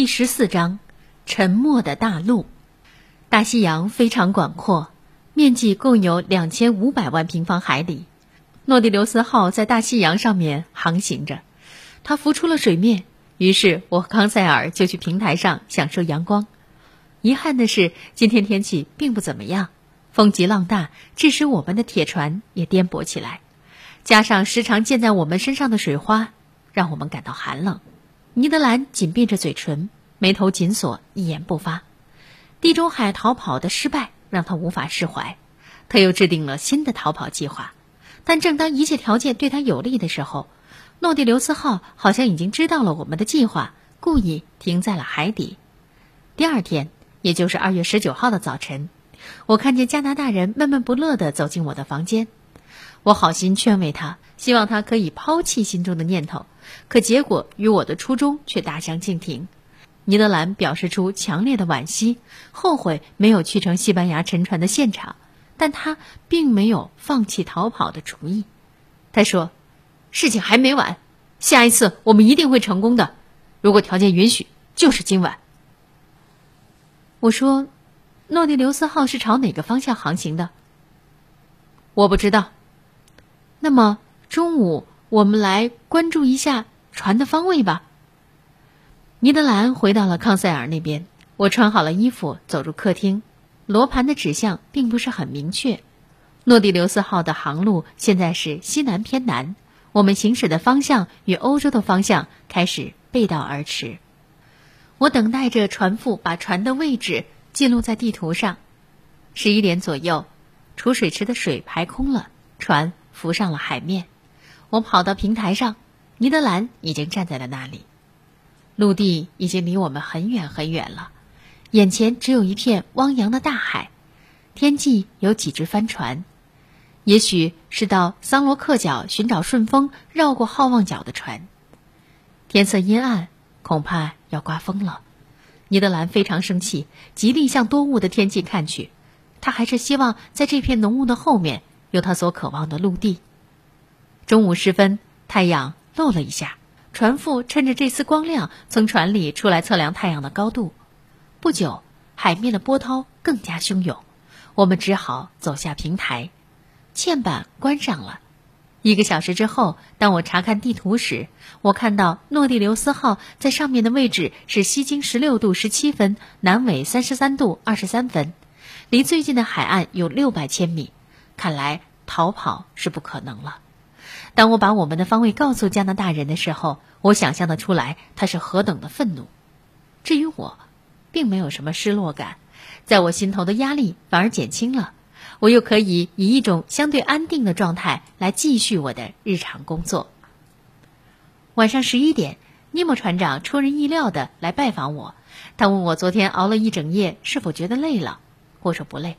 第十四章：沉默的大陆。大西洋非常广阔，面积共有两千五百万平方海里。诺第留斯号在大西洋上面航行着，它浮出了水面。于是我和康塞尔就去平台上享受阳光。遗憾的是，今天天气并不怎么样，风急浪大，致使我们的铁船也颠簸起来。加上时常溅在我们身上的水花，让我们感到寒冷。尼德兰紧闭着嘴唇，眉头紧锁，一言不发。地中海逃跑的失败让他无法释怀，他又制定了新的逃跑计划。但正当一切条件对他有利的时候，诺第留斯号好像已经知道了我们的计划，故意停在了海底。第二天。也就是二月十九号的早晨，我看见加拿大人闷闷不乐地走进我的房间。我好心劝慰他，希望他可以抛弃心中的念头，可结果与我的初衷却大相径庭。尼德兰表示出强烈的惋惜，后悔没有去成西班牙沉船的现场，但他并没有放弃逃跑的主意。他说：“事情还没完，下一次我们一定会成功的，如果条件允许，就是今晚。”我说：“诺第留斯号是朝哪个方向航行的？”我不知道。那么中午我们来关注一下船的方位吧。尼德兰回到了康塞尔那边，我穿好了衣服，走入客厅。罗盘的指向并不是很明确。诺第留斯号的航路现在是西南偏南，我们行驶的方向与欧洲的方向开始背道而驰。我等待着船夫把船的位置记录在地图上。十一点左右，储水池的水排空了，船浮上了海面。我跑到平台上，尼德兰已经站在了那里。陆地已经离我们很远很远了，眼前只有一片汪洋的大海，天际有几只帆船，也许是到桑罗克角寻找顺风绕过好望角的船。天色阴暗。恐怕要刮风了，尼德兰非常生气，极力向多雾的天气看去。他还是希望在这片浓雾的后面有他所渴望的陆地。中午时分，太阳露了一下，船夫趁着这丝光亮从船里出来测量太阳的高度。不久，海面的波涛更加汹涌，我们只好走下平台，嵌板关上了。一个小时之后，当我查看地图时，我看到诺第留斯号在上面的位置是西经十六度十七分，南纬三十三度二十三分，离最近的海岸有六百千米。看来逃跑是不可能了。当我把我们的方位告诉加拿大人的时候，我想象得出来他是何等的愤怒。至于我，并没有什么失落感，在我心头的压力反而减轻了。我又可以以一种相对安定的状态来继续我的日常工作。晚上十一点，尼莫船长出人意料的来拜访我，他问我昨天熬了一整夜是否觉得累了。我说不累。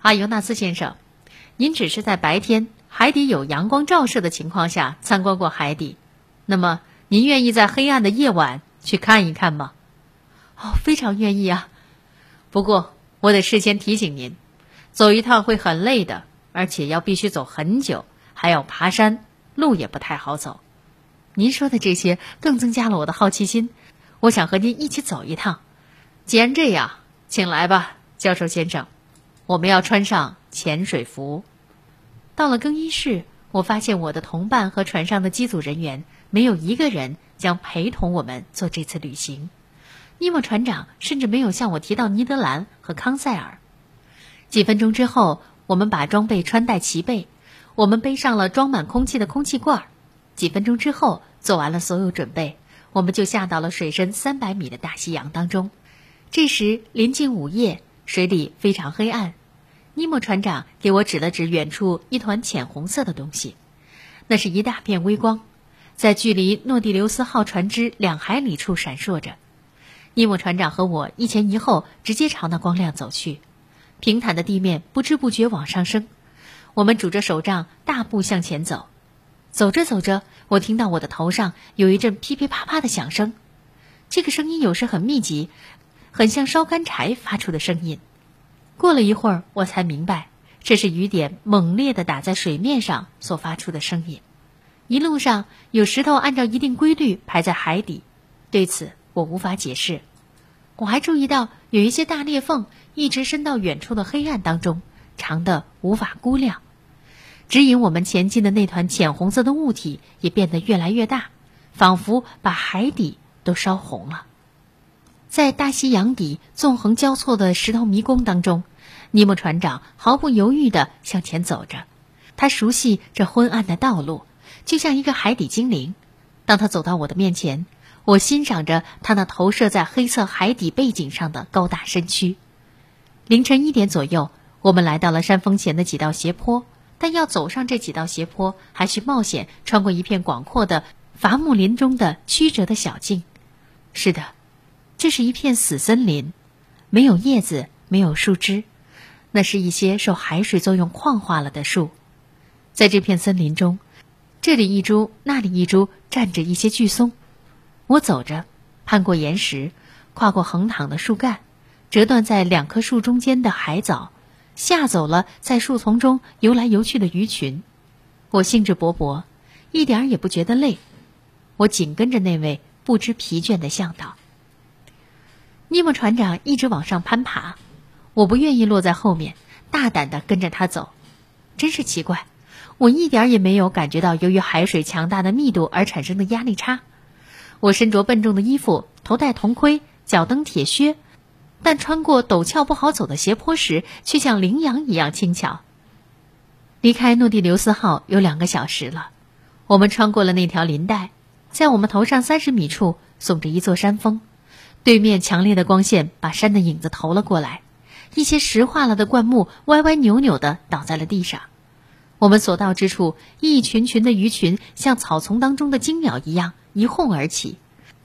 阿尤纳斯先生，您只是在白天海底有阳光照射的情况下参观过海底，那么您愿意在黑暗的夜晚去看一看吗？哦，非常愿意啊。不过我得事先提醒您。走一趟会很累的，而且要必须走很久，还要爬山，路也不太好走。您说的这些更增加了我的好奇心，我想和您一起走一趟。既然这样，请来吧，教授先生。我们要穿上潜水服。到了更衣室，我发现我的同伴和船上的机组人员没有一个人将陪同我们做这次旅行。尼莫船长甚至没有向我提到尼德兰和康塞尔。几分钟之后，我们把装备穿戴齐备，我们背上了装满空气的空气罐。几分钟之后，做完了所有准备，我们就下到了水深三百米的大西洋当中。这时临近午夜，水里非常黑暗。尼莫船长给我指了指远处一团浅红色的东西，那是一大片微光，在距离诺第留斯号船只两海里处闪烁着。尼莫船长和我一前一后，直接朝那光亮走去。平坦的地面不知不觉往上升，我们拄着手杖大步向前走。走着走着，我听到我的头上有一阵噼噼啪啪的响声，这个声音有时很密集，很像烧干柴发出的声音。过了一会儿，我才明白这是雨点猛烈的打在水面上所发出的声音。一路上有石头按照一定规律排在海底，对此我无法解释。我还注意到有一些大裂缝一直伸到远处的黑暗当中，长的无法估量。指引我们前进的那团浅红色的物体也变得越来越大，仿佛把海底都烧红了。在大西洋底纵横交错的石头迷宫当中，尼莫船长毫不犹豫地向前走着。他熟悉这昏暗的道路，就像一个海底精灵。当他走到我的面前，我欣赏着他那投射在黑色海底背景上的高大身躯。凌晨一点左右，我们来到了山峰前的几道斜坡，但要走上这几道斜坡，还需冒险穿过一片广阔的伐木林中的曲折的小径。是的，这是一片死森林，没有叶子，没有树枝，那是一些受海水作用矿化了的树。在这片森林中，这里一株，那里一株，站着一些巨松。我走着，攀过岩石，跨过横躺的树干，折断在两棵树中间的海藻，吓走了在树丛中游来游去的鱼群。我兴致勃勃，一点儿也不觉得累。我紧跟着那位不知疲倦的向导。尼莫船长一直往上攀爬，我不愿意落在后面，大胆地跟着他走。真是奇怪，我一点也没有感觉到由于海水强大的密度而产生的压力差。我身着笨重的衣服，头戴铜盔，脚蹬铁靴，但穿过陡峭不好走的斜坡时，却像羚羊一样轻巧。离开诺第留斯号有两个小时了，我们穿过了那条林带，在我们头上三十米处耸着一座山峰，对面强烈的光线把山的影子投了过来，一些石化了的灌木歪歪扭扭地倒在了地上。我们所到之处，一群群的鱼群像草丛当中的惊鸟一样。一哄而起，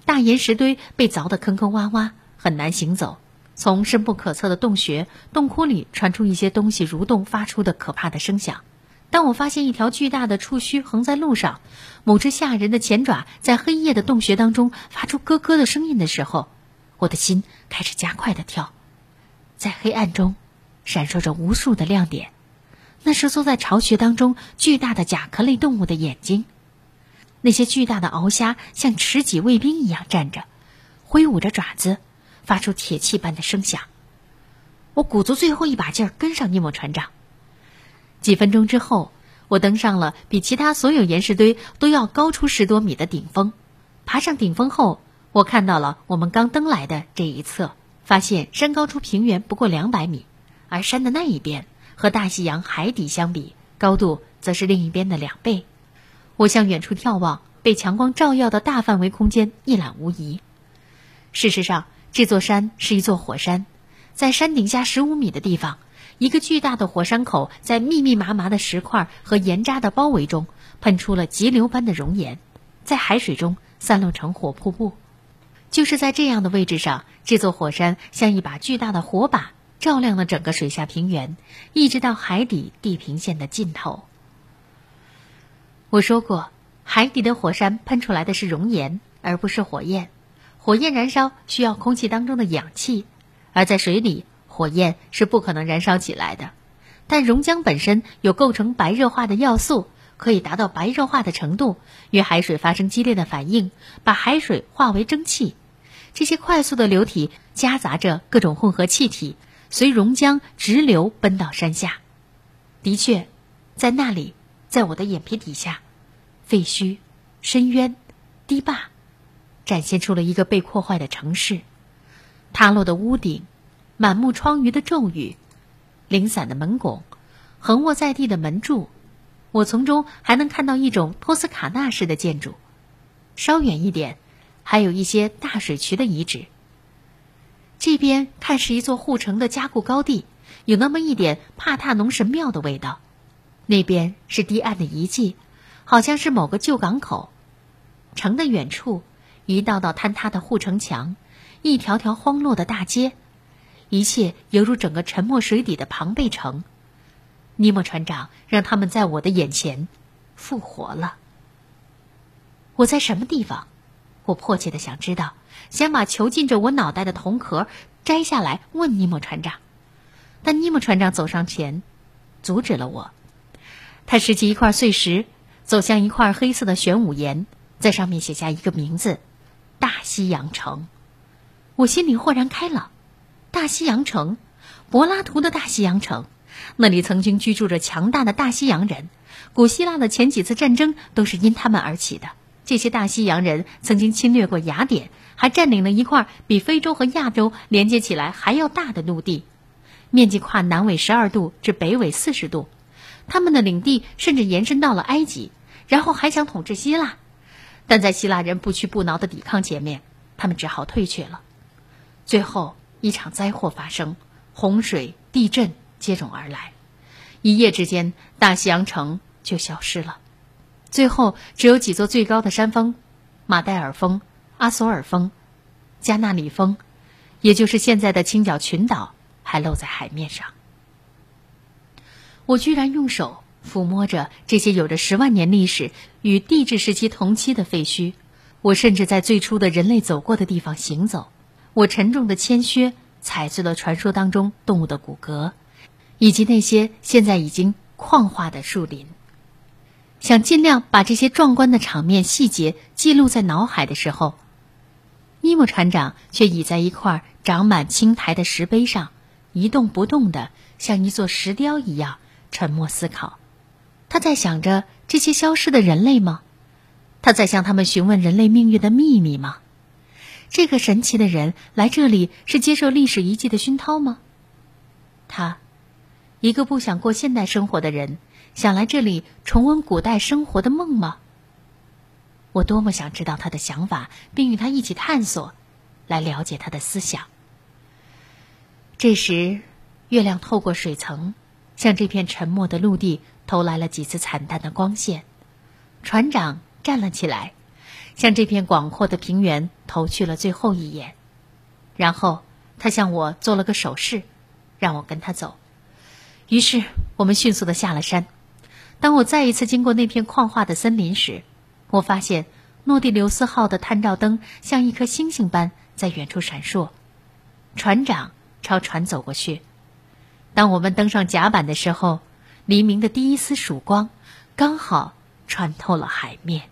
大岩石堆被凿得坑坑洼洼，很难行走。从深不可测的洞穴、洞窟里传出一些东西蠕动发出的可怕的声响。当我发现一条巨大的触须横在路上，某只吓人的前爪在黑夜的洞穴当中发出咯咯的声音的时候，我的心开始加快的跳。在黑暗中，闪烁着无数的亮点，那是缩在巢穴当中巨大的甲壳类动物的眼睛。那些巨大的鳌虾像持戟卫兵一样站着，挥舞着爪子，发出铁器般的声响。我鼓足最后一把劲儿跟上尼莫船长。几分钟之后，我登上了比其他所有岩石堆都要高出十多米的顶峰。爬上顶峰后，我看到了我们刚登来的这一侧，发现山高出平原不过两百米，而山的那一边和大西洋海底相比，高度则是另一边的两倍。我向远处眺望，被强光照耀的大范围空间一览无遗。事实上，这座山是一座火山，在山顶下十五米的地方，一个巨大的火山口在密密麻麻的石块和岩渣的包围中，喷出了急流般的熔岩，在海水中散落成火瀑布。就是在这样的位置上，这座火山像一把巨大的火把，照亮了整个水下平原，一直到海底地平线的尽头。我说过，海底的火山喷出来的是熔岩，而不是火焰。火焰燃烧需要空气当中的氧气，而在水里，火焰是不可能燃烧起来的。但熔浆本身有构成白热化的要素，可以达到白热化的程度，与海水发生激烈的反应，把海水化为蒸汽。这些快速的流体夹杂着各种混合气体，随熔浆直流奔到山下。的确，在那里。在我的眼皮底下，废墟、深渊、堤坝，展现出了一个被破坏的城市，塌落的屋顶，满目疮痍的咒语，零散的门拱，横卧在地的门柱。我从中还能看到一种托斯卡纳式的建筑。稍远一点，还有一些大水渠的遗址。这边看是一座护城的加固高地，有那么一点帕塔农神庙的味道。那边是堤岸的遗迹，好像是某个旧港口。城的远处，一道道坍塌的护城墙，一条条荒落的大街，一切犹如整个沉没水底的庞贝城。尼莫船长让他们在我的眼前复活了。我在什么地方？我迫切的想知道，想把囚禁着我脑袋的铜壳摘下来问尼莫船长，但尼莫船长走上前，阻止了我。他拾起一块碎石，走向一块黑色的玄武岩，在上面写下一个名字：大西洋城。我心里豁然开朗。大西洋城，柏拉图的大西洋城，那里曾经居住着强大的大西洋人。古希腊的前几次战争都是因他们而起的。这些大西洋人曾经侵略过雅典，还占领了一块比非洲和亚洲连接起来还要大的陆地，面积跨南纬十二度至北纬四十度。他们的领地甚至延伸到了埃及，然后还想统治希腊。但在希腊人不屈不挠的抵抗前面，他们只好退却了。最后一场灾祸发生，洪水、地震接踵而来，一夜之间，大西洋城就消失了。最后只有几座最高的山峰——马代尔峰、阿索尔峰、加纳里峰，也就是现在的青角群岛，还露在海面上。我居然用手。抚摸着这些有着十万年历史与地质时期同期的废墟，我甚至在最初的人类走过的地方行走。我沉重的铅靴踩碎了传说当中动物的骨骼，以及那些现在已经矿化的树林。想尽量把这些壮观的场面细节记录在脑海的时候，尼莫船长却倚在一块长满青苔的石碑上，一动不动的，像一座石雕一样沉默思考。他在想着这些消失的人类吗？他在向他们询问人类命运的秘密吗？这个神奇的人来这里是接受历史遗迹的熏陶吗？他，一个不想过现代生活的人，想来这里重温古代生活的梦吗？我多么想知道他的想法，并与他一起探索，来了解他的思想。这时，月亮透过水层，向这片沉默的陆地。投来了几次惨淡的光线，船长站了起来，向这片广阔的平原投去了最后一眼，然后他向我做了个手势，让我跟他走。于是我们迅速的下了山。当我再一次经过那片矿化的森林时，我发现诺第留斯号的探照灯像一颗星星般在远处闪烁。船长朝船走过去。当我们登上甲板的时候。黎明的第一丝曙光，刚好穿透了海面。